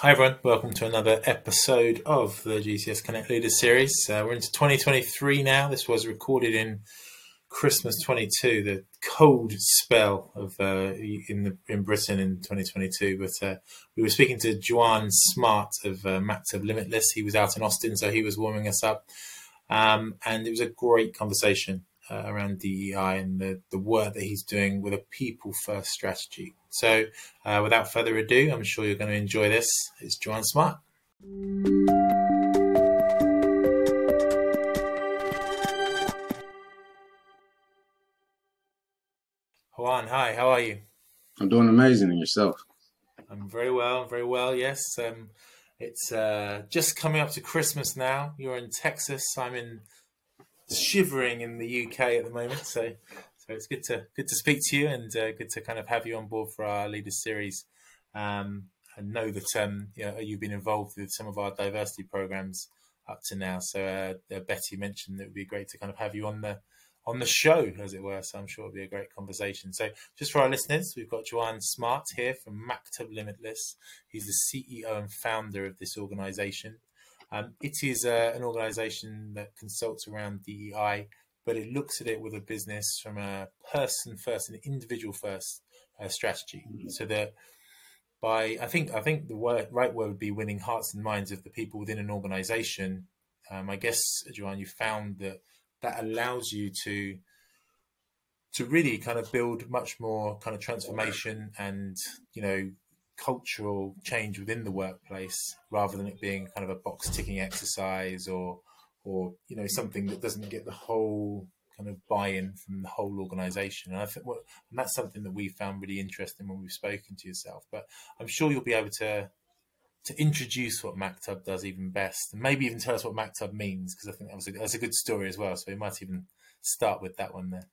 Hi everyone, welcome to another episode of the GCS Connect Leaders series. Uh, we're into 2023 now. This was recorded in Christmas 22, the cold spell of uh, in the, in Britain in 2022. But uh, we were speaking to Juan Smart of uh, of Limitless. He was out in Austin, so he was warming us up, um, and it was a great conversation uh, around DEI and the, the work that he's doing with a people first strategy. So, uh, without further ado, I'm sure you're going to enjoy this. It's Juan Smart. Juan, hi, how are you? I'm doing amazing and yourself. I'm very well, very well, yes. Um, it's uh, just coming up to Christmas now. You're in Texas. I'm in shivering in the UK at the moment. So, so it's good to good to speak to you and uh, good to kind of have you on board for our leaders series. Um, I know that um, you you've been involved with some of our diversity programs up to now. So uh, uh, Betty mentioned that it would be great to kind of have you on the on the show, as it were. So I'm sure it'll be a great conversation. So just for our listeners, we've got Juan Smart here from Maktub Limitless. He's the CEO and founder of this organization. Um, it is uh, an organization that consults around DEI, but it looks at it with a business from a person first, an individual first uh, strategy. Mm-hmm. So that by I think I think the word, right word would be winning hearts and minds of the people within an organization. Um, I guess, Juan, you found that that allows you to to really kind of build much more kind of transformation and you know cultural change within the workplace rather than it being kind of a box ticking exercise or or you know something that doesn't get the whole kind of buy-in from the whole organization and i think what and that's something that we found really interesting when we've spoken to yourself but i'm sure you'll be able to to introduce what Maktub does even best and maybe even tell us what Maktub means because i think that was a, that's a good story as well so we might even start with that one there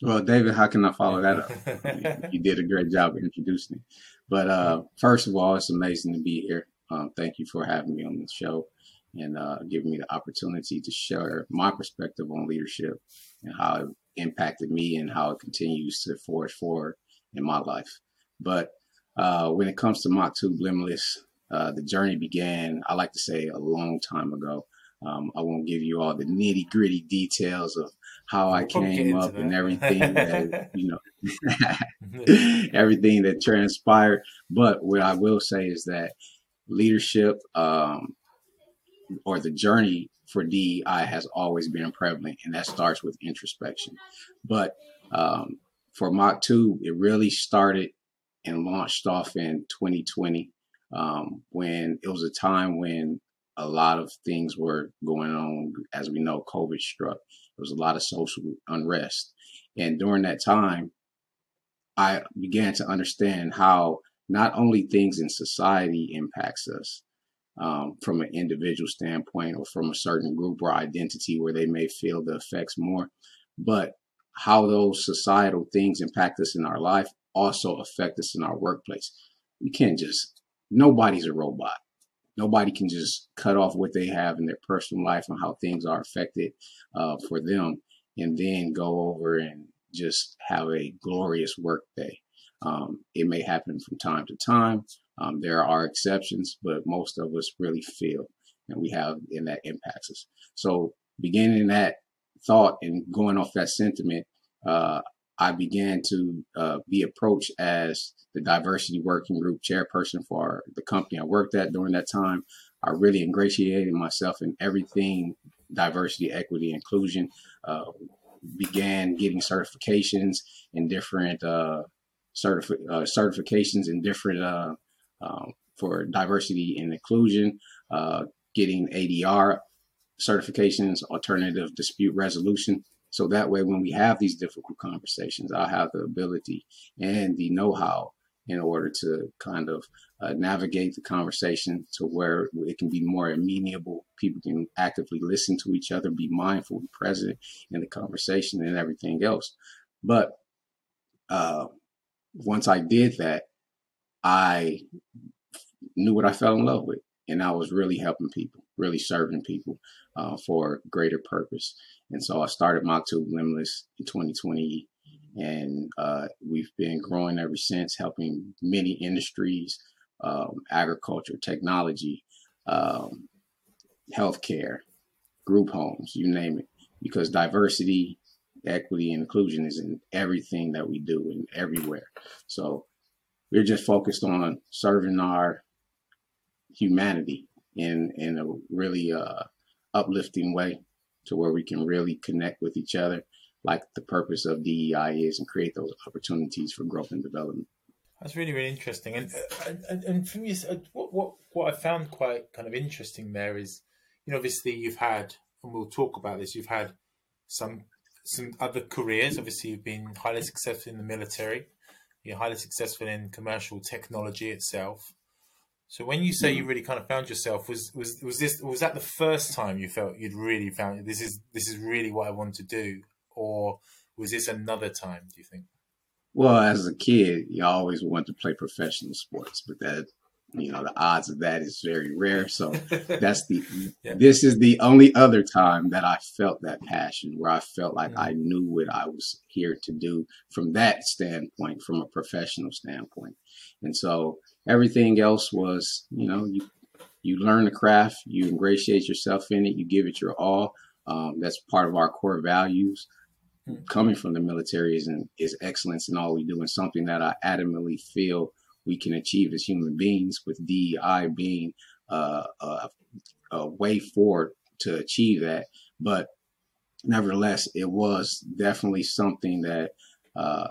well, David, how can I follow that up? you did a great job introducing it. But uh, first of all, it's amazing to be here. Um, thank you for having me on the show and uh, giving me the opportunity to share my perspective on leadership and how it impacted me and how it continues to forge forward in my life. But uh, when it comes to Maktub Limitless, uh, the journey began, I like to say, a long time ago. Um, I won't give you all the nitty gritty details of how I came up and everything that, you know, everything that transpired. But what I will say is that leadership um, or the journey for DEI has always been prevalent, and that starts with introspection. But um, for Maktub, it really started and launched off in 2020 um, when it was a time when a lot of things were going on. As we know, COVID struck. There was a lot of social unrest. And during that time, I began to understand how not only things in society impacts us um, from an individual standpoint or from a certain group or identity where they may feel the effects more, but how those societal things impact us in our life also affect us in our workplace. You can't just, nobody's a robot nobody can just cut off what they have in their personal life and how things are affected uh, for them and then go over and just have a glorious work day. Um, it may happen from time to time. Um, there are exceptions, but most of us really feel and we have and that impacts us. So beginning that thought and going off that sentiment, uh, I began to uh, be approached as the diversity working group chairperson for the company I worked at during that time. I really ingratiated myself in everything diversity, equity, inclusion. Uh, began getting certifications in different uh, certifi- uh, certifications in different uh, um, for diversity and inclusion. Uh, getting ADR certifications, alternative dispute resolution so that way, when we have these difficult conversations, I'll have the ability and the know how in order to kind of uh, navigate the conversation to where it can be more amenable. People can actively listen to each other, be mindful, be present in the conversation, and everything else. But uh, once I did that, I knew what I fell in love with, and I was really helping people, really serving people uh, for greater purpose. And so I started Maktub Limitless in 2020, and uh, we've been growing ever since, helping many industries um, agriculture, technology, um, healthcare, group homes, you name it, because diversity, equity, and inclusion is in everything that we do and everywhere. So we're just focused on serving our humanity in in a really uh, uplifting way to where we can really connect with each other like the purpose of DEI is and create those opportunities for growth and development. That's really, really interesting. And and, and for me, uh, what, what what I found quite kind of interesting there is, you know, obviously you've had, and we'll talk about this. You've had some some other careers. Obviously, you've been highly successful in the military. You're highly successful in commercial technology itself. So when you say you mm-hmm. really kind of found yourself, was was was this was that the first time you felt you'd really found this is this is really what I want to do, or was this another time? Do you think? Well, as a kid, you always want to play professional sports, but that you know the odds of that is very rare. So that's the yeah. this is the only other time that I felt that passion, where I felt like mm-hmm. I knew what I was here to do from that standpoint, from a professional standpoint, and so everything else was, you know, you you learn the craft, you ingratiate yourself in it, you give it your all. Um, that's part of our core values coming from the military is, in, is excellence in all we do and something that I adamantly feel we can achieve as human beings with DEI being uh, a, a way forward to achieve that. But nevertheless, it was definitely something that uh,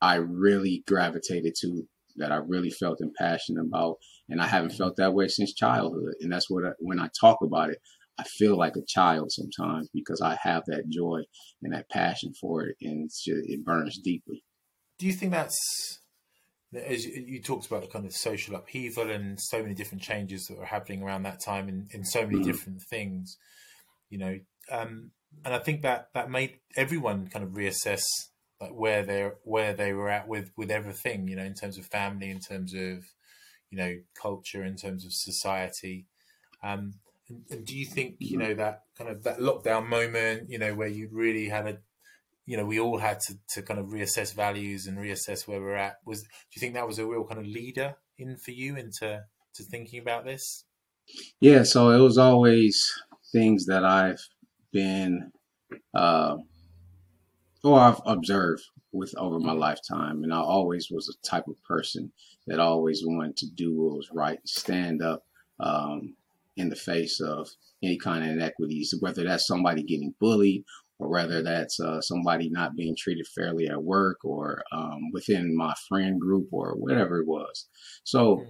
I really gravitated to, that I really felt impassioned about, and I haven't felt that way since childhood. And that's what I, when I talk about it, I feel like a child sometimes because I have that joy and that passion for it, and just, it burns deeply. Do you think that's as you talked about the kind of social upheaval and so many different changes that were happening around that time in, in so many mm-hmm. different things, you know, um, and I think that that made everyone kind of reassess like where they where they were at with with everything, you know, in terms of family, in terms of you know culture, in terms of society. Um, and, and do you think you know that kind of that lockdown moment, you know, where you really had a, you know, we all had to to kind of reassess values and reassess where we're at. Was do you think that was a real kind of leader in for you into to thinking about this? Yeah, so it was always things that I've been, uh, or I've observed with over my lifetime, and I always was a type of person that always wanted to do what was right, stand up, um, in the face of any kind of inequities, whether that's somebody getting bullied whether that's uh, somebody not being treated fairly at work or um, within my friend group or whatever it was. So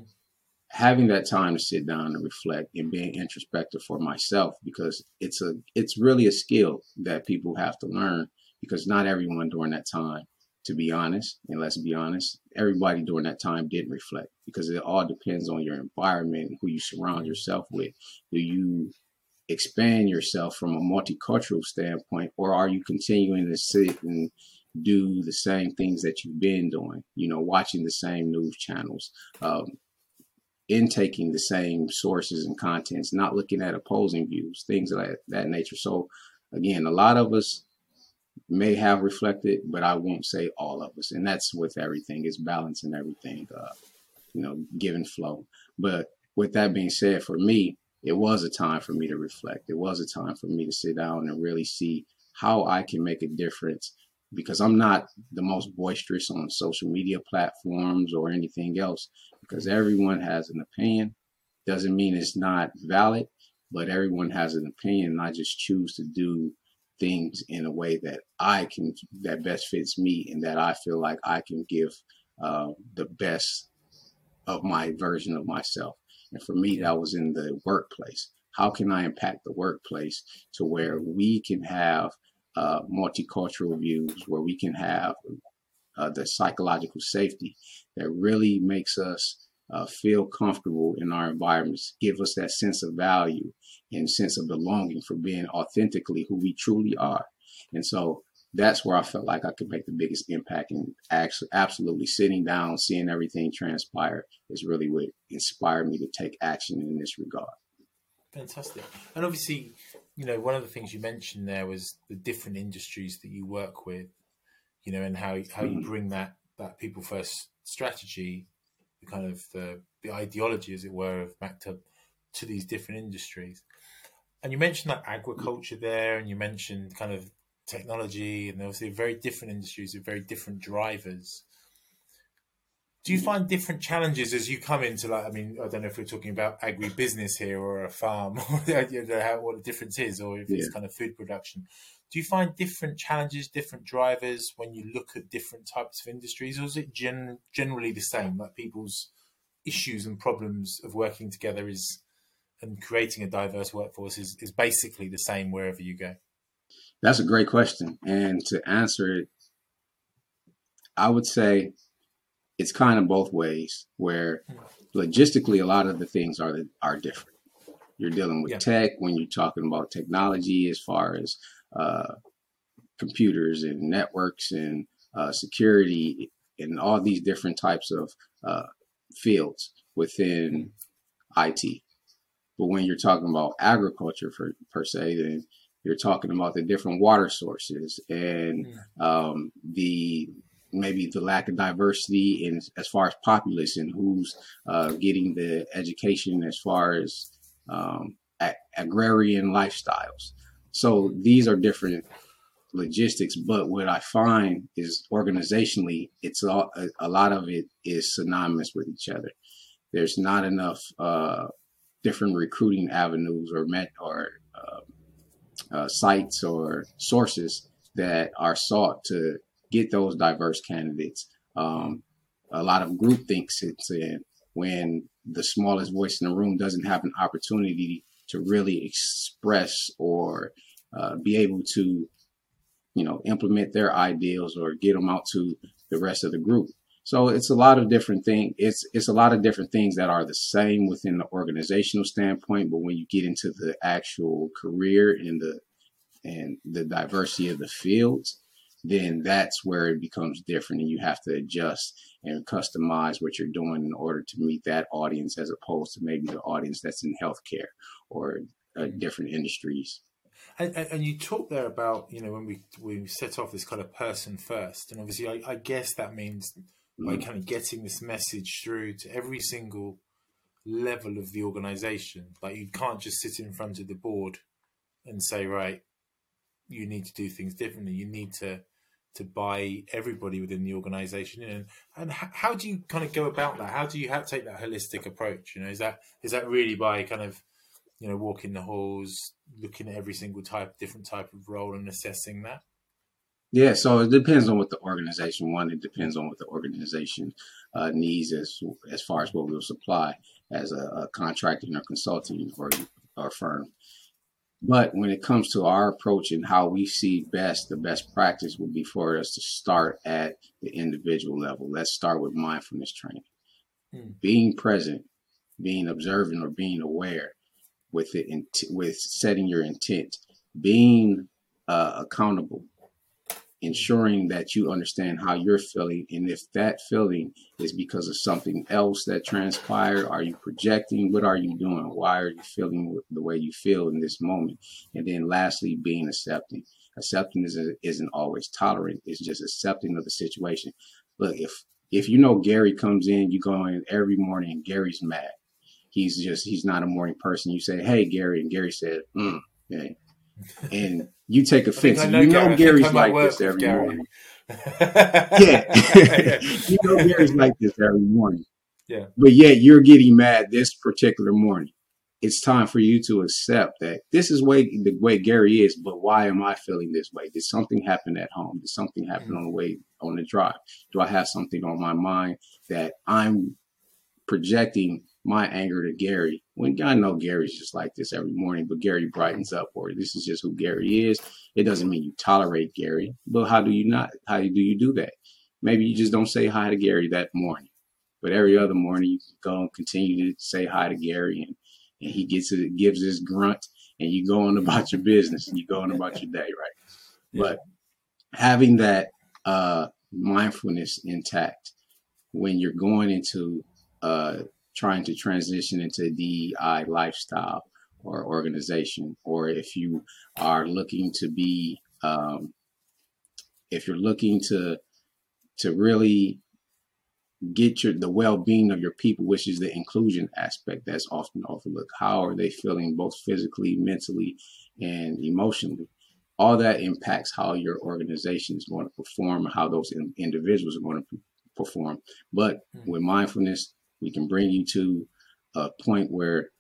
having that time to sit down and reflect and being introspective for myself because it's a it's really a skill that people have to learn because not everyone during that time to be honest, and let's be honest, everybody during that time didn't reflect because it all depends on your environment, who you surround yourself with. Do you expand yourself from a multicultural standpoint, or are you continuing to sit and do the same things that you've been doing? You know, watching the same news channels, um, intaking the same sources and contents, not looking at opposing views, things of that, nature. So, again, a lot of us may have reflected, but I won't say all of us. And that's with everything, it's balancing everything, uh, you know, give and flow. But with that being said, for me, it was a time for me to reflect. It was a time for me to sit down and really see how I can make a difference because I'm not the most boisterous on social media platforms or anything else because everyone has an opinion. Doesn't mean it's not valid, but everyone has an opinion. And I just choose to do things in a way that I can that best fits me and that I feel like I can give uh, the best of my version of myself. And for me, that was in the workplace. How can I impact the workplace to where we can have uh, multicultural views, where we can have uh, the psychological safety that really makes us uh, feel comfortable in our environments, give us that sense of value and sense of belonging for being authentically who we truly are. And so that's where I felt like I could make the biggest impact. And actually, absolutely sitting down, seeing everything transpire is really what inspired me to take action in this regard. Fantastic. And obviously, you know, one of the things you mentioned there was the different industries that you work with, you know, and how how you mm-hmm. bring that that people first strategy, the kind of the the ideology, as it were, of Maktub to these different industries. And you mentioned like agriculture there, and you mentioned kind of technology, and obviously very different industries with very different drivers. Do you find different challenges as you come into like? I mean, I don't know if we're talking about agri-business here or a farm, or you know, how, what the difference is, or if yeah. it's kind of food production. Do you find different challenges, different drivers when you look at different types of industries, or is it gen- generally the same? Like people's issues and problems of working together is and creating a diverse workforce is, is basically the same wherever you go? That's a great question. And to answer it, I would say it's kind of both ways where logistically a lot of the things are are different. You're dealing with yeah. tech when you're talking about technology as far as uh, computers and networks and uh, security and all these different types of uh, fields within IT. But when you're talking about agriculture for, per se, then you're talking about the different water sources and um, the maybe the lack of diversity in as far as populace and who's uh, getting the education as far as um, ag- agrarian lifestyles. So these are different logistics, but what I find is organizationally, it's a, a lot of it is synonymous with each other. There's not enough uh, different recruiting avenues or met or uh, uh, sites or sources that are sought to get those diverse candidates. Um, a lot of groupthink sits in when the smallest voice in the room doesn't have an opportunity to really express or uh, be able to, you know, implement their ideals or get them out to the rest of the group. So it's a lot of different things. It's it's a lot of different things that are the same within the organizational standpoint, but when you get into the actual career and the and the diversity of the fields, then that's where it becomes different, and you have to adjust and customize what you're doing in order to meet that audience, as opposed to maybe the audience that's in healthcare or uh, mm-hmm. different industries. And, and, you talk there about you know when we we set off this kind of person first, and obviously I, I guess that means by mm. kind of getting this message through to every single level of the organization. Like you can't just sit in front of the board and say, right, you need to do things differently. You need to to buy everybody within the organization. And and how do you kind of go about that? How do you have, take that holistic approach? You know is that is that really by kind of you know walking the halls looking at every single type different type of role and assessing that yeah, so it depends on what the organization wants. It depends on what the organization uh, needs as as far as what we'll supply as a, a contracting or consulting or or firm. But when it comes to our approach and how we see best, the best practice would be for us to start at the individual level. Let's start with mindfulness training, hmm. being present, being observant, or being aware with it, with setting your intent, being uh, accountable ensuring that you understand how you're feeling and if that feeling is because of something else that transpired are you projecting? What are you doing? Why are you feeling the way you feel in this moment? And then lastly being accepting. Accepting isn't, isn't always tolerant. It's just accepting of the situation. Look if if you know gary comes in you go in every morning and gary's mad. He's just he's not a morning person. You say hey gary and gary said mm, yeah, and you take offense. You know Gary, Gary's like this every Gary. morning. yeah, you know Gary's like this every morning. Yeah, but yet you're getting mad this particular morning. It's time for you to accept that this is way the way Gary is. But why am I feeling this way? Did something happen at home? Did something happen mm-hmm. on the way on the drive? Do I have something on my mind that I'm projecting my anger to Gary. When I know Gary's just like this every morning, but Gary brightens up, or this is just who Gary is. It doesn't mean you tolerate Gary, but how do you not? How do you do that? Maybe you just don't say hi to Gary that morning, but every other morning you go and continue to say hi to Gary, and, and he gets it, gives this grunt, and you go on about your business and you go on about your day, right? Yeah. But having that uh, mindfulness intact when you're going into uh, trying to transition into a DEI lifestyle or organization, or if you are looking to be, um, if you're looking to to really get your the well-being of your people which is the inclusion aspect that's often overlooked. How are they feeling both physically mentally and emotionally? All that impacts how your organization is going to perform how those in, individuals are going to perform. But mm-hmm. with mindfulness we can bring you to a point where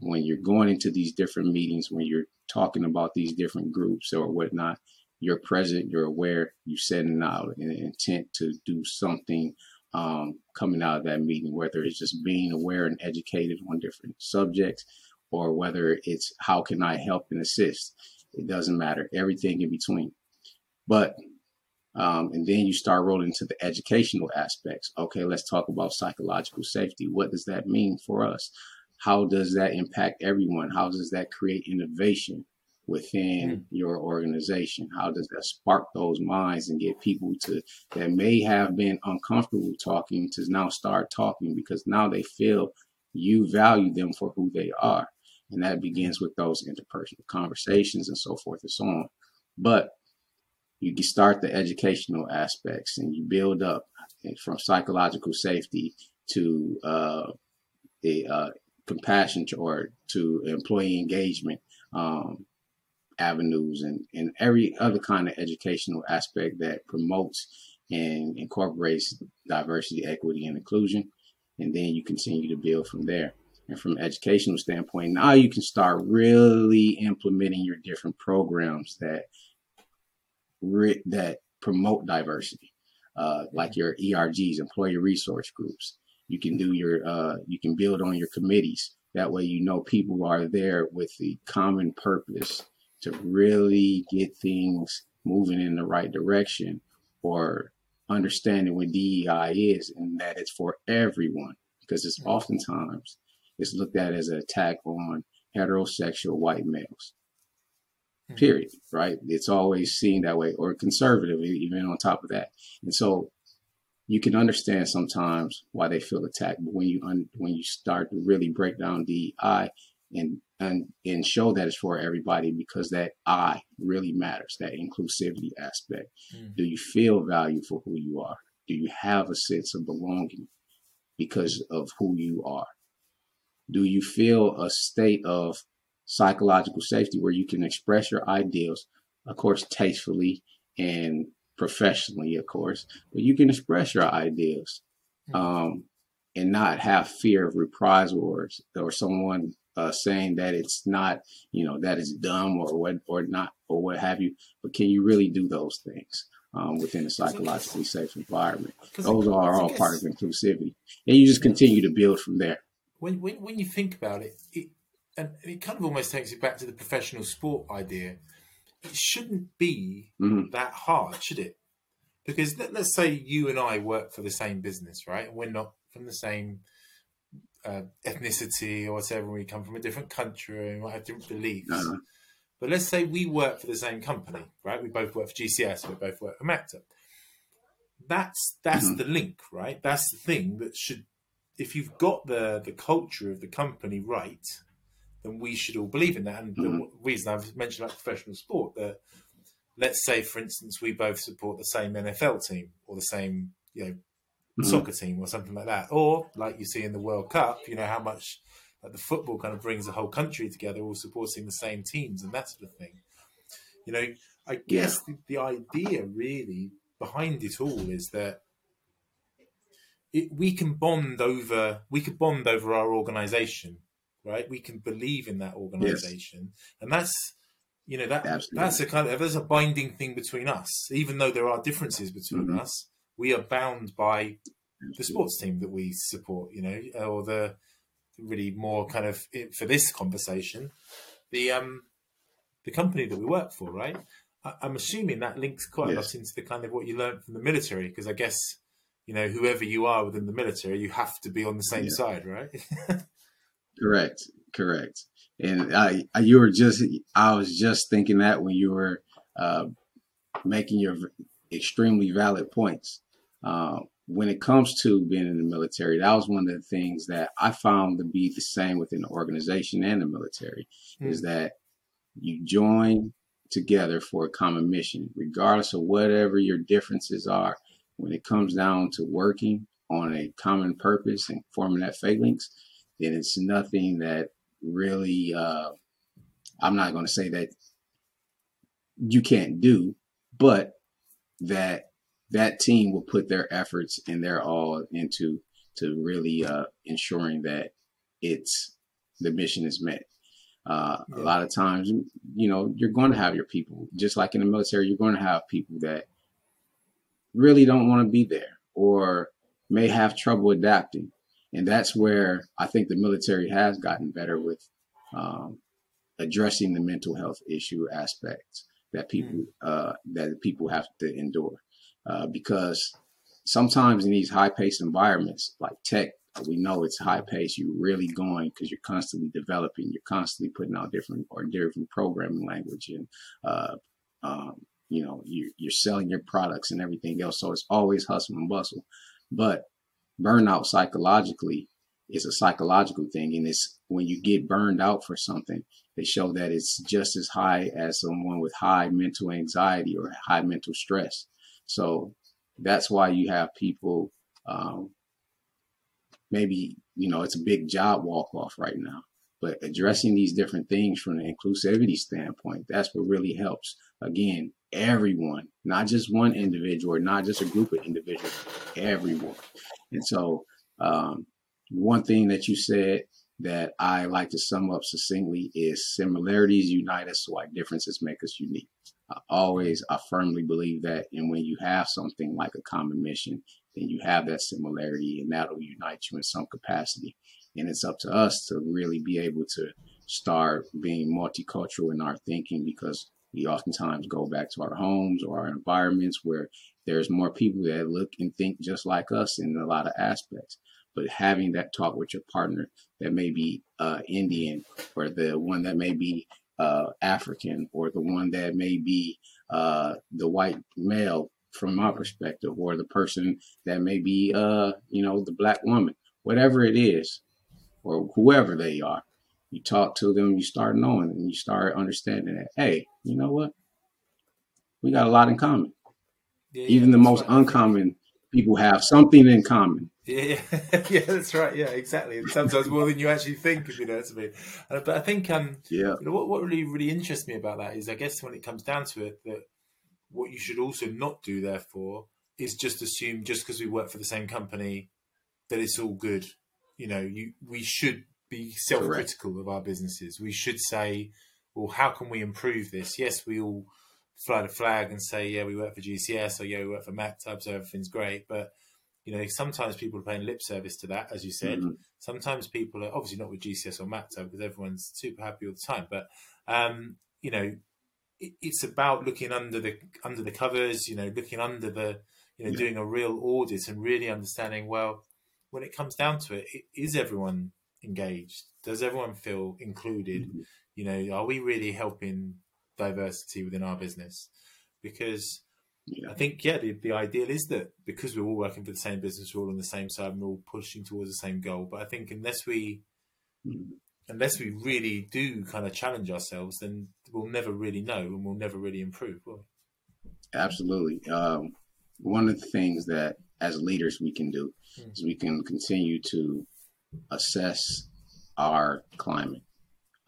when you're going into these different meetings when you're talking about these different groups or whatnot you're present you're aware you're setting out an intent to do something um, coming out of that meeting, whether it's just being aware and educated on different subjects or whether it's how can I help and assist. It doesn't matter, everything in between. But, um, and then you start rolling into the educational aspects. Okay, let's talk about psychological safety. What does that mean for us? How does that impact everyone? How does that create innovation? within mm. your organization? How does that spark those minds and get people to that may have been uncomfortable talking to now start talking because now they feel you value them for who they are. And that begins with those interpersonal conversations and so forth and so on. But you can start the educational aspects and you build up from psychological safety to uh, the uh, compassion to, or to employee engagement um, avenues and, and every other kind of educational aspect that promotes and incorporates diversity, equity, and inclusion. And then you continue to build from there. And from an educational standpoint, now you can start really implementing your different programs that re- that promote diversity, uh, like your ERGs, employee resource groups. You can do your, uh, you can build on your committees. That way, you know people are there with the common purpose to really get things moving in the right direction or understanding what DEI is and that it's for everyone because it's oftentimes it's looked at as an attack on heterosexual white males. Mm-hmm. Period. Right? It's always seen that way, or conservative, even on top of that. And so you can understand sometimes why they feel attacked, but when you un- when you start to really break down DEI and and and show that it's for everybody because that I really matters, that inclusivity aspect. Mm. Do you feel value for who you are? Do you have a sense of belonging because of who you are? Do you feel a state of psychological safety where you can express your ideals, of course, tastefully and professionally, of course, but you can express your ideals mm. um, and not have fear of reprisal or, or someone uh, saying that it's not, you know, that it's dumb or what or not or what have you. But can you really do those things um, within a psychologically safe environment? Those are all part of inclusivity, and you just continue to build from there. When when, when you think about it, it and it kind of almost takes you back to the professional sport idea. It shouldn't be mm-hmm. that hard, should it? Because let, us say you and I work for the same business, right? We're not from the same uh, ethnicity or whatever, we come from a different country and we have different beliefs. Uh-huh. But let's say we work for the same company, right? We both work for GCS, we both work for Meta. That's that's mm-hmm. the link, right? That's the thing that should, if you've got the the culture of the company right, then we should all believe in that. And mm-hmm. the reason I've mentioned about professional sport that, let's say, for instance, we both support the same NFL team or the same, you know, mm-hmm. soccer team or something like that. Or like you see in the World Cup, you know how much like, the football kind of brings the whole country together, all supporting the same teams and that sort of thing. You know, I guess yeah. the, the idea really behind it all is that it, we can bond over we could bond over our organization right we can believe in that organization yes. and that's you know that Absolutely. that's a kind of there's a binding thing between us even though there are differences between mm-hmm. us we are bound by the sports team that we support, you know, or the really more kind of for this conversation, the um the company that we work for, right? I'm assuming that links quite yes. a lot into the kind of what you learned from the military, because I guess you know whoever you are within the military, you have to be on the same yeah. side, right? correct, correct. And I, you were just, I was just thinking that when you were uh, making your extremely valid points. Uh, when it comes to being in the military, that was one of the things that I found to be the same within the organization and the military mm. is that you join together for a common mission, regardless of whatever your differences are. When it comes down to working on a common purpose and forming that phalanx, then it's nothing that really, uh, I'm not going to say that you can't do, but that that team will put their efforts and their all into to really uh, ensuring that it's the mission is met. Uh, yeah. A lot of times, you know, you're going to have your people, just like in the military, you're going to have people that really don't want to be there or may have trouble adapting. And that's where I think the military has gotten better with um, addressing the mental health issue aspects that people mm. uh, that people have to endure. Uh, because sometimes in these high paced environments like tech, we know it's high pace. You're really going because you're constantly developing. You're constantly putting out different or different programming language, and uh, um, you know you're, you're selling your products and everything else. So it's always hustle and bustle. But burnout psychologically is a psychological thing, and it's when you get burned out for something. They show that it's just as high as someone with high mental anxiety or high mental stress. So that's why you have people um, maybe you know it's a big job walk off right now but addressing these different things from the inclusivity standpoint that's what really helps again everyone not just one individual not just a group of individuals everyone and so um, one thing that you said that i like to sum up succinctly is similarities unite us while differences make us unique I always, I firmly believe that. And when you have something like a common mission, then you have that similarity and that'll unite you in some capacity. And it's up to us to really be able to start being multicultural in our thinking because we oftentimes go back to our homes or our environments where there's more people that look and think just like us in a lot of aspects. But having that talk with your partner that may be uh, Indian or the one that may be uh, African or the one that may be uh, the white male from my perspective or the person that may be uh, you know the black woman whatever it is or whoever they are you talk to them you start knowing and you start understanding that hey you know what we got a lot in common yeah, even the most right. uncommon people have something in common yeah, yeah, that's right. Yeah, exactly. And sometimes more than you actually think, if you know what I mean. Uh, but I think, um, yeah, you know, what what really really interests me about that is, I guess, when it comes down to it, that what you should also not do, therefore, is just assume just because we work for the same company that it's all good. You know, you we should be self critical of our businesses. We should say, well, how can we improve this? Yes, we all fly the flag and say, yeah, we work for GCS or yeah, we work for Maktub, so everything's great, but you know, sometimes people are paying lip service to that, as you said. Mm-hmm. Sometimes people are obviously not with GCS or Maktub because everyone's super happy all the time. But um, you know, it, it's about looking under the under the covers. You know, looking under the you know, yeah. doing a real audit and really understanding. Well, when it comes down to it, is everyone engaged? Does everyone feel included? Mm-hmm. You know, are we really helping diversity within our business? Because yeah. I think yeah, the, the ideal is that because we're all working for the same business, we're all on the same side, and we're all pushing towards the same goal. But I think unless we mm. unless we really do kind of challenge ourselves, then we'll never really know, and we'll never really improve. We? Absolutely. Um, one of the things that as leaders we can do mm. is we can continue to assess our climate.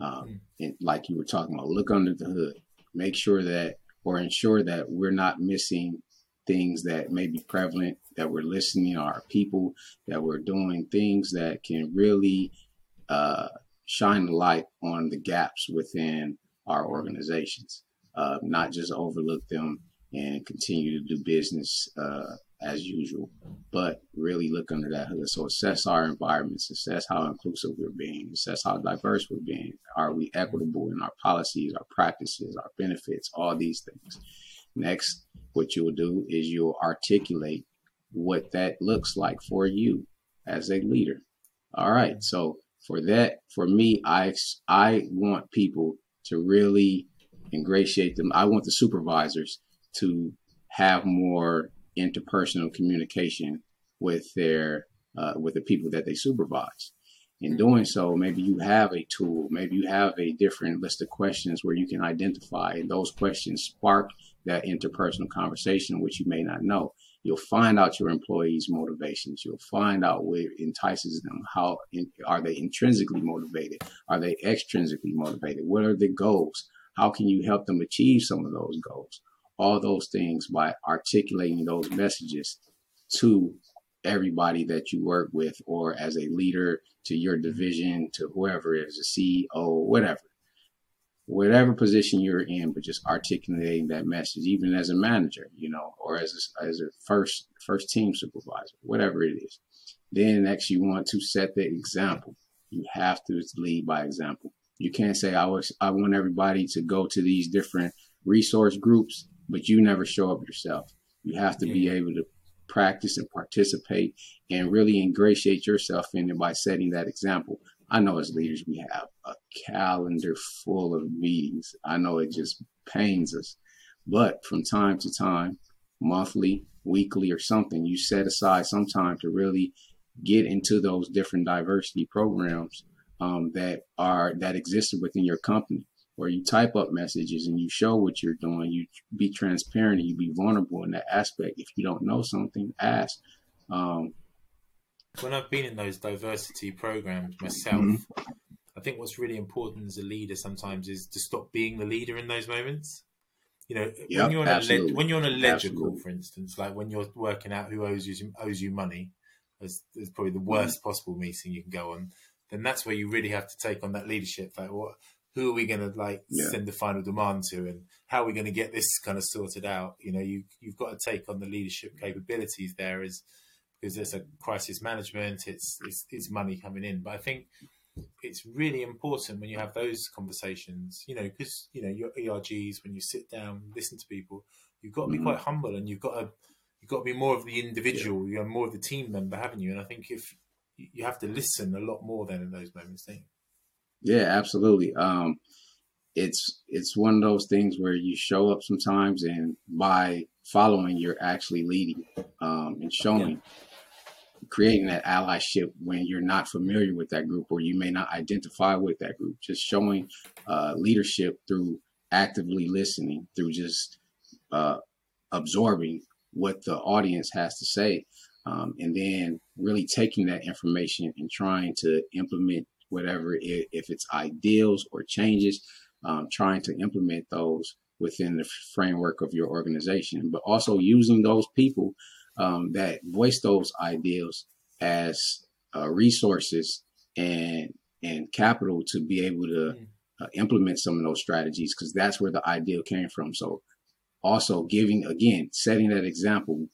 Um, mm. and like you were talking about, look under the hood, make sure that or ensure that we're not missing things that may be prevalent, that we're listening to our people, that we're doing things that can really uh, shine the light on the gaps within our organizations, uh, not just overlook them and continue to do business uh, as usual, but really look under that hood. So assess our environments, assess how inclusive we're being, assess how diverse we're being. Are we equitable in our policies, our practices, our benefits, all these things. Next, what you'll do is you'll articulate what that looks like for you as a leader. All right. So for that, for me, I I want people to really ingratiate them. I want the supervisors to have more interpersonal communication with their uh, with the people that they supervise. In mm-hmm. doing so, maybe you have a tool, maybe you have a different list of questions where you can identify, and those questions spark that interpersonal conversation, which you may not know. You'll find out your employees' motivations. You'll find out what entices them. How in, are they intrinsically motivated? Are they extrinsically motivated? What are the goals? How can you help them achieve some of those goals? All those things by articulating those messages to everybody that you work with or as a leader to your division to whoever is a CEO, whatever whatever position you're in, but just articulating that message, even as a manager, you know, or as a, as a first first team supervisor, whatever it is. Then next, you want to set the example. You have to lead by example. You can't say I was I want everybody to go to these different resource groups, but you never show up yourself. You have to be able to practice and participate and really ingratiate yourself in it by setting that example. I know as leaders we have a calendar full of meetings. I know it just pains us. But from time to time, monthly, weekly, or something, you set aside some time to really get into those different diversity programs um, that are that existed within your company where you type up messages and you show what you're doing you be transparent and you be vulnerable in that aspect if you don't know something ask um, when I've been in those diversity programs myself, mm-hmm. I think what's really important as a leader sometimes is to stop being the leader in those moments. You know, yep, when you're on a when you're on a ledger call, for instance, like when you're working out who owes you owes you money, is, is probably the worst mm-hmm. possible meeting you can go on. Then that's where you really have to take on that leadership. Like, what? Who are we going to like yeah. send the final demand to, and how are we going to get this kind of sorted out? You know, you you've got to take on the leadership capabilities there as because there's a crisis management, it's, it's, it's money coming in. But I think it's really important when you have those conversations, you know, because you know your ERGs when you sit down, listen to people, you've got to be mm-hmm. quite humble and you've got to you've got to be more of the individual, yeah. you're more of the team member, haven't you? And I think if you have to listen a lot more than in those moments, don't you? Yeah, absolutely. Um, it's it's one of those things where you show up sometimes, and by following, you're actually leading um, and showing. Yeah creating that allyship when you're not familiar with that group or you may not identify with that group. Just showing uh, leadership through actively listening, through just uh, absorbing what the audience has to say, um, and then really taking that information and trying to implement whatever, it, if it's ideals or changes, um, trying to implement those within the framework of your organization, but also using those people um, that voice those ideals as uh, resources and and capital to be able to mm. uh, implement some of those strategies because that's where the ideal came from. So also giving again setting that example,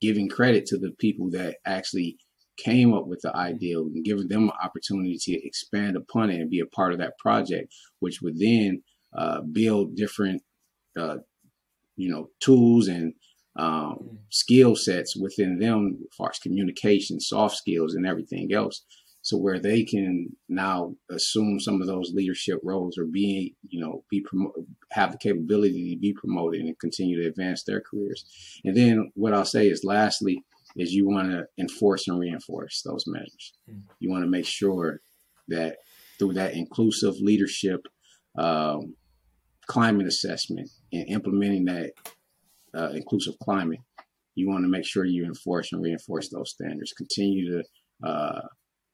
giving credit to the people that actually came up with the idea and giving them an opportunity to expand upon it and be a part of that project, which would then uh, build different, uh, you know, tools and um, mm. skill sets within them as far as communication, soft skills, and everything else. So where they can now assume some of those leadership roles or be, you know, be promoted, have the capability to be promoted and continue to advance their careers. And then what I'll say is, lastly, is you want to enforce and reinforce those measures. Mm. You want to make sure that through that inclusive leadership um, climate assessment and implementing that uh, inclusive climate, you want to make sure you enforce and reinforce those standards. Continue to uh,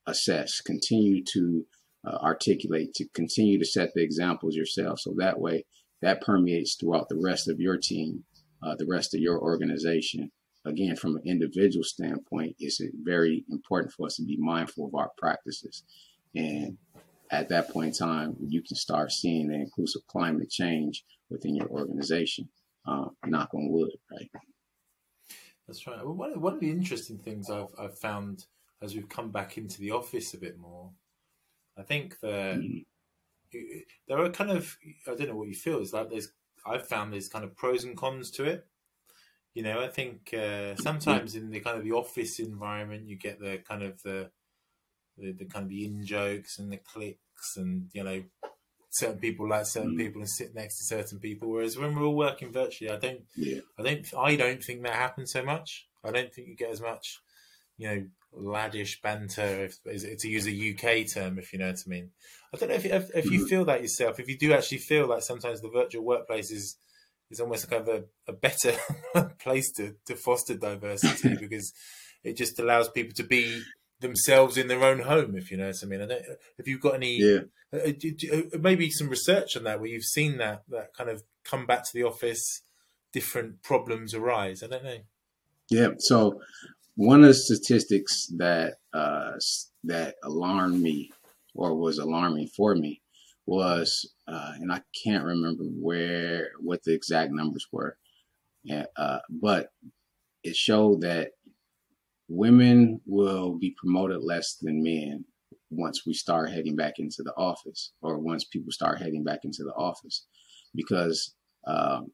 assess, continue to uh, articulate, to continue to set the examples yourself. So that way, that permeates throughout the rest of your team, uh, the rest of your organization. Again, from an individual standpoint, it's very important for us to be mindful of our practices. And at that point in time, you can start seeing the inclusive climate change within your organization uh, knock on wood, right? That's right. Well, one of, one of the interesting things I've, I've found as we've come back into the office a bit more, I think that mm-hmm. there are kind of I don't know what you feel is like there's I've found there's kind of pros and cons to it. You know, I think uh, sometimes in the kind of the office environment, you get the kind of the the, the kind of the in jokes and the clicks and you know certain people like certain mm. people and sit next to certain people. Whereas when we're all working virtually, I don't, yeah. I don't, I don't think that happens so much. I don't think you get as much, you know, laddish banter, if, to use a UK term, if you know what I mean. I don't know if, if, if you mm-hmm. feel that yourself, if you do actually feel like sometimes the virtual workplace is is almost kind of a, a better place to, to foster diversity because it just allows people to be themselves in their own home. If you know what I mean, I don't. Have you got any? Yeah. Uh, uh, maybe some research on that where you've seen that that kind of come back to the office, different problems arise. I don't know. Yeah. So one of the statistics that uh, that alarmed me or was alarming for me was, uh, and I can't remember where what the exact numbers were, uh, but it showed that women will be promoted less than men once we start heading back into the office, or once people start heading back into the office, because um,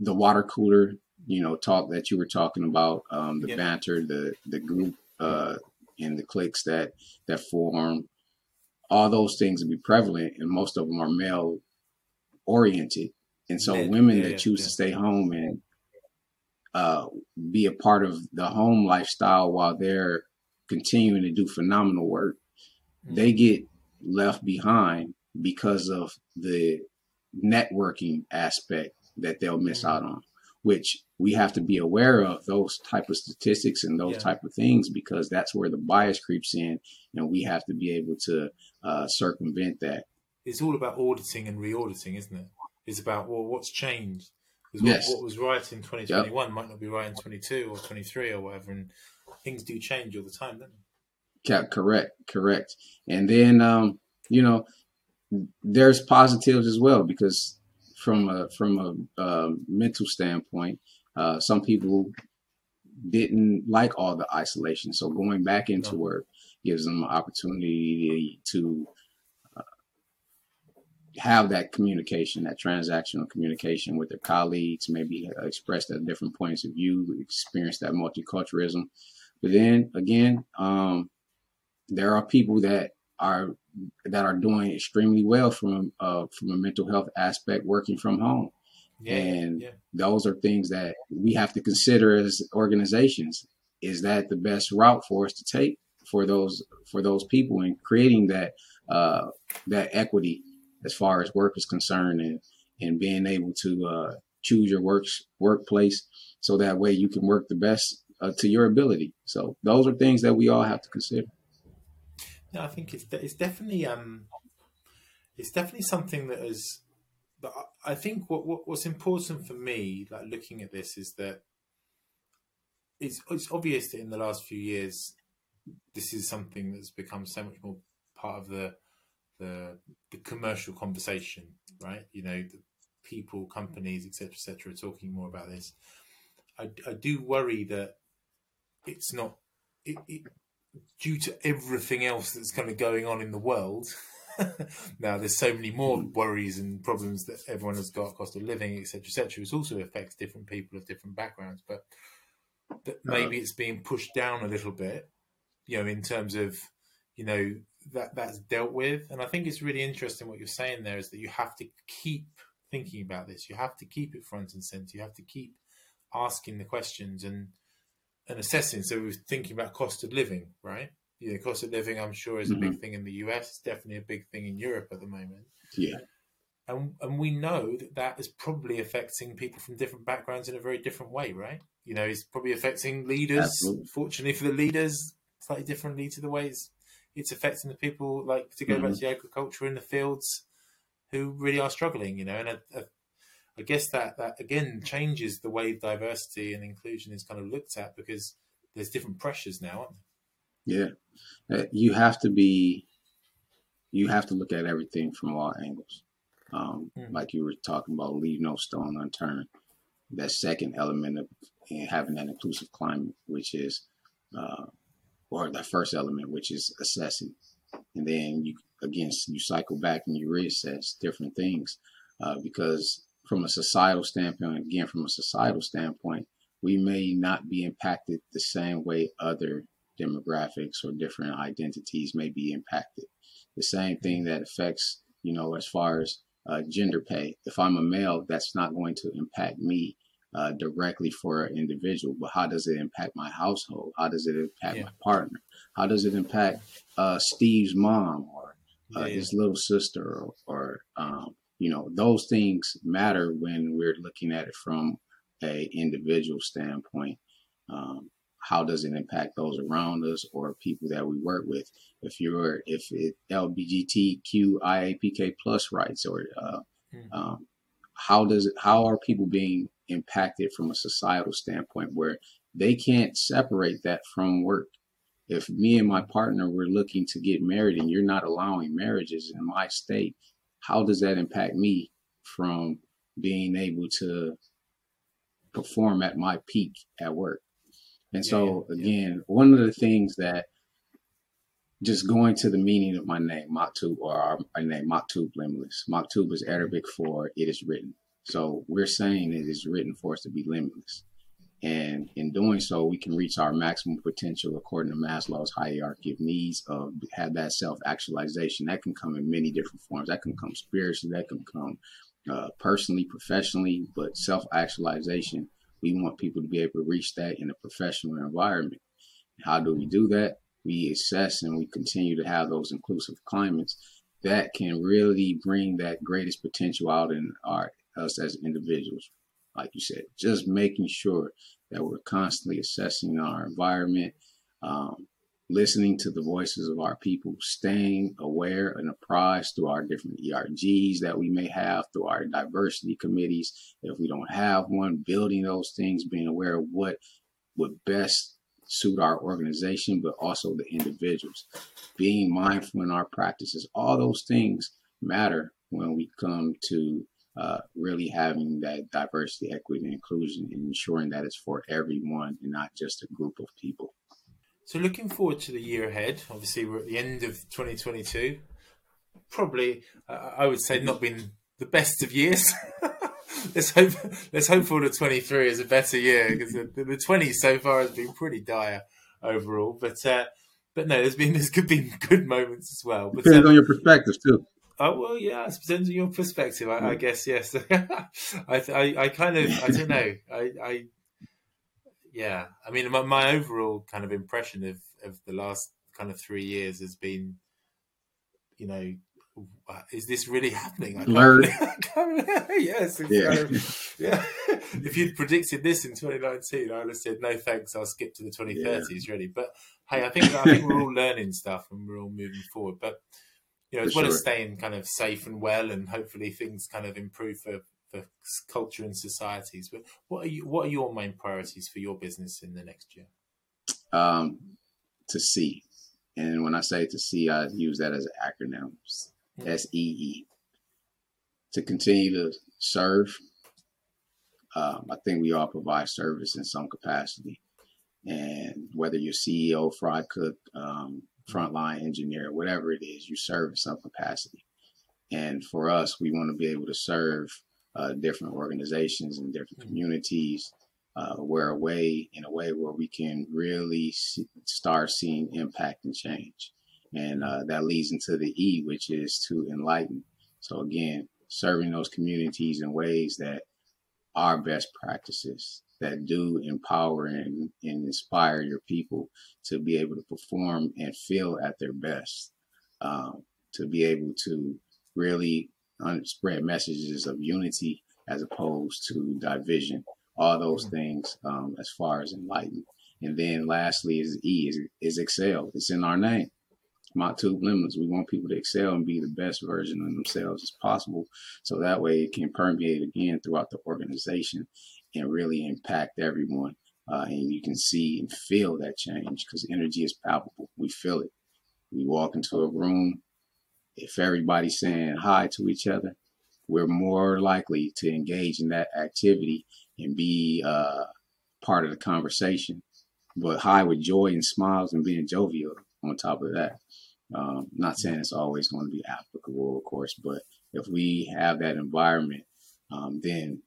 the water cooler, you know, talk that you were talking about, um, the banter, the the group, uh, and the cliques that that form all those things will be prevalent, and most of them are male oriented. And so, women yeah, that choose yeah. to stay home and uh, be a part of the home lifestyle while they're continuing to do phenomenal work, mm-hmm. they get left behind because of the networking aspect that they'll miss mm-hmm. out on which we have to be aware of those type of statistics and those yeah. type of things because that's where the bias creeps in and we have to be able to uh, circumvent that it's all about auditing and re-auditing isn't it it's about well what's changed because yes. what, what, was right in 2021 yep. might not be right in 22 or 23 or whatever and things do change all the time don't they yeah, correct correct and then um, you know there's positives as well because from a from a, a mental standpoint. Uh, some people didn't like all the isolation, so going back into work gives them an opportunity to uh, have that communication, that transactional communication with their colleagues, maybe express their different points of view, experience that multiculturalism. But then again, um, there are people that are that are doing extremely well from uh, from a mental health aspect working from home. Yeah, and yeah. those are things that we have to consider as organizations. Is that the best route for us to take for those for those people and creating that uh, that equity as far as work is concerned and and being able to uh, choose your works workplace so that way you can work the best uh, to your ability. So those are things that we all have to consider. No, I think it's it's definitely um, it's definitely something that is. But I think what, what what's important for me, like looking at this, is that it's it's obvious that in the last few years, this is something that's become so much more part of the the the commercial conversation, right? You know, people, companies, etc., etc., are talking more about this. I, I do worry that it's not. It, it, due to everything else that's kind of going on in the world. now there's so many more worries and problems that everyone has got, cost of living, etc., etc., which also affects different people of different backgrounds. But that uh-huh. maybe it's being pushed down a little bit, you know, in terms of you know that that's dealt with. And I think it's really interesting what you're saying there is that you have to keep thinking about this. You have to keep it front and center. You have to keep asking the questions and and assessing. So we're thinking about cost of living, right? You know, cost of living, I'm sure, is a mm-hmm. big thing in the US. It's definitely a big thing in Europe at the moment. Yeah. And, and we know that that is probably affecting people from different backgrounds in a very different way, right? You know, it's probably affecting leaders. Absolutely. Fortunately for the leaders, slightly differently to the way it's, it's affecting the people, like to go mm-hmm. back to the agriculture in the fields, who really are struggling. You know, and I guess that that again changes the way diversity and inclusion is kind of looked at because there's different pressures now. Yeah, uh, you have to be, you have to look at everything from all angles. Um, mm. Like you were talking about, leave no stone unturned. That second element of having that inclusive climate, which is, uh, or the first element, which is assessing, and then you again you cycle back and you reassess different things uh, because from a societal standpoint, again, from a societal standpoint, we may not be impacted the same way other demographics or different identities may be impacted. The same thing that affects, you know, as far as uh, gender pay. If I'm a male, that's not going to impact me uh, directly for an individual, but how does it impact my household? How does it impact yeah. my partner? How does it impact uh, Steve's mom or uh, yeah. his little sister or, or um, you know, those things matter when we're looking at it from a individual standpoint. Um, how does it impact those around us or people that we work with? If you're if it LGBTQIAPK plus rights or uh, mm-hmm. um, how does it how are people being impacted from a societal standpoint where they can't separate that from work? If me and my partner were looking to get married and you're not allowing marriages in my state, how does that impact me from being able to perform at my peak at work? And yeah, so yeah, again, yeah. one of the things that just going to the meaning of my name, Maktub, or our, my name, Maktub Limitless. Maktub is Arabic for it is written. So we're saying it is written for us to be limitless. And in doing so, we can reach our maximum potential according to Maslow's hierarchy of needs of have that self actualization. That can come in many different forms. That can come spiritually, that can come uh, personally, professionally, but self actualization we want people to be able to reach that in a professional environment. How do we do that? We assess and we continue to have those inclusive climates that can really bring that greatest potential out in our us as individuals. Like you said, just making sure that we're constantly assessing our environment, um, listening to the voices of our people, staying aware and apprised through our different ERGs that we may have, through our diversity committees. If we don't have one, building those things, being aware of what would best suit our organization, but also the individuals. Being mindful in our practices, all those things matter when we come to uh, really having that diversity, equity, and inclusion and ensuring that it's for everyone and not just a group of people. So looking forward to the year ahead. Obviously, we're at the end of 2022. Probably, uh, I would say, not been the best of years. let's hope. Let's hope for the 23 is a better year because the, the 20 so far has been pretty dire overall. But uh, but no, there's been there's been good moments as well. But, depends um, on your perspective too. Oh well, yeah, it depends on your perspective. I, I guess yes. I, I, I kind of I don't know. I, I yeah, I mean, my, my overall kind of impression of of the last kind of three years has been, you know, is this really happening? I Learn. yes. Yeah. Kind of, yeah. if you'd predicted this in 2019, I would have said no thanks. I'll skip to the 2030s. Yeah. Really, but hey, I think I think we're all learning stuff and we're all moving forward. But you know, as for well sure. as staying kind of safe and well, and hopefully things kind of improve for for culture and societies. But what are you? What are your main priorities for your business in the next year? Um, to see, and when I say to see, I use that as an acronym. S E E. To continue to serve. Um, I think we all provide service in some capacity, and whether you're CEO, fry cook, um, frontline engineer, whatever it is, you serve in some capacity. And for us, we want to be able to serve uh, different organizations and different mm-hmm. communities. Uh, we're a way in a way where we can really see, start seeing impact and change, and uh, that leads into the E, which is to enlighten. So again, serving those communities in ways that are best practices that do empower and, and inspire your people to be able to perform and feel at their best, um, to be able to really spread messages of unity as opposed to division. All those mm-hmm. things um, as far as enlighten. And then lastly is E is, is excel. It's in our name. Maktub Limitless. We want people to excel and be the best version of themselves as possible. So that way it can permeate again throughout the organization and really impact everyone. Uh, and you can see and feel that change because energy is palpable. We feel it. We walk into a room, if everybody's saying hi to each other, we're more likely to engage in that activity and be uh, part of the conversation. But hi with joy and smiles and being jovial on top of that. Um, not saying it's always going to be applicable, of course, but if we have that environment, um, then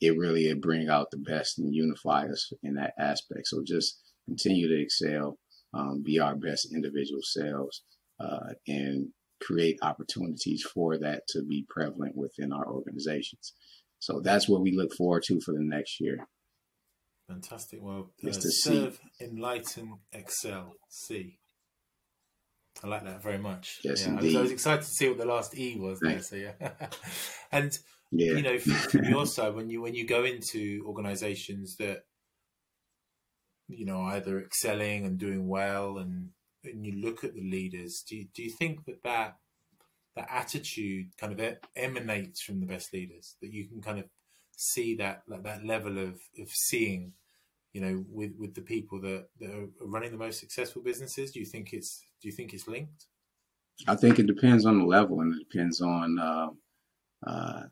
it really it bring out the best and unify us in that aspect. So just continue to excel, um, be our best individual selves, uh, and create opportunities for that to be prevalent within our organizations. So that's what we look forward to for the next year. Fantastic. Well, uh, to serve, enlighten, excel, see. I like that very much. Yes, yeah, I was. I was excited to see what the last E was there. So yeah, and Yeah. you know, from, from your side, when you when you go into organisations that you know either excelling and doing well, and and you look at the leaders, do you, do you think that that that attitude kind of emanates from the best leaders? That you can kind of see that that, that level of of seeing, you know, with with the people that, that are running the most successful businesses. Do you think it's do you think it's linked? I think it depends on the level and it depends on uh, uh,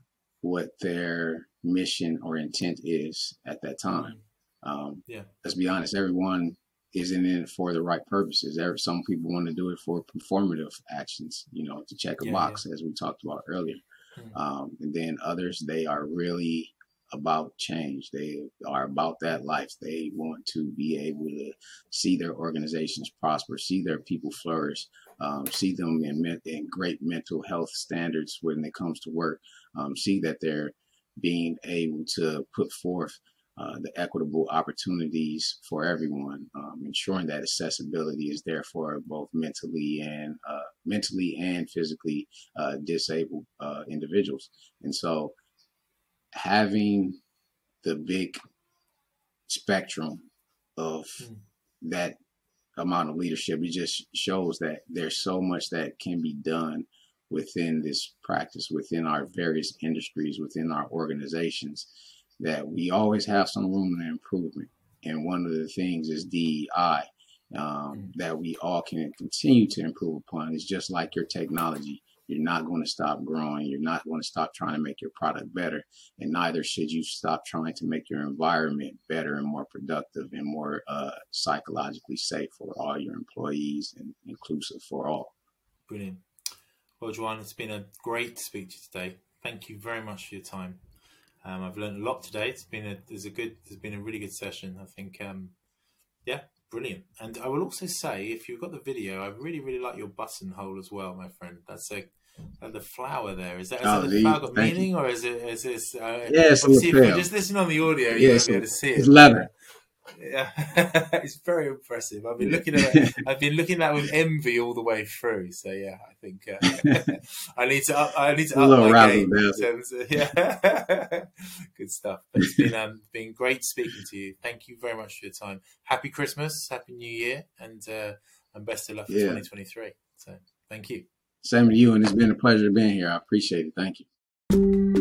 what their mission or intent is at that time. Um, Yeah. Let's be honest, everyone isn't in it for the right purposes. There, are some people want to do it for performative actions, you know, to check a Yeah, box, as we talked about earlier. Hmm. Um, and then others, they are really about change. They are about that life. They want to be able to see their organizations prosper, see their people flourish, um, see them in, in great mental health standards when it comes to work, um, see that they're being able to put forth uh, the equitable opportunities for everyone, um, ensuring that accessibility is there for both mentally and uh, mentally and physically uh, disabled uh, individuals. And so, having the big spectrum of Mm. that amount of leadership, it just shows that there's so much that can be done within this practice, within our various industries, within our organizations, that we always have some room for improvement. And one of the things is DEI um, that we all can continue to improve upon. It's just like your technology. You're not going to stop growing. You're not going to stop trying to make your product better. And neither should you stop trying to make your environment better and more productive and more uh, psychologically safe for all your employees and inclusive for all. Brilliant. Well, Juan, it's been a great speech today. Thank you very much for your time. Um, I've learned a lot today. It's been a there's a good there's been a really good session. I think um, yeah, brilliant. And I will also say, if you've got the video, I really really like your buttonhole as well, my friend. That's a uh, the flower there. Is that, is Oh, that the flower got meaning, or is it is this? Uh, Yeah, it's if you just listen on the audio, Yeah, you won't be able to see it. It's leather. Yeah, it's very impressive. I've been looking at it. I've been looking at it with envy all the way through. So yeah, I think uh, I need to up. I need to up my game. In terms of, yeah, good stuff. But it's been um, been great speaking to you. Thank you very much for your time. Happy Christmas, Happy New Year, and uh, and best of luck for Yeah. 2023. So thank you. Same to you, and it's been a pleasure being here. I appreciate it. Thank you.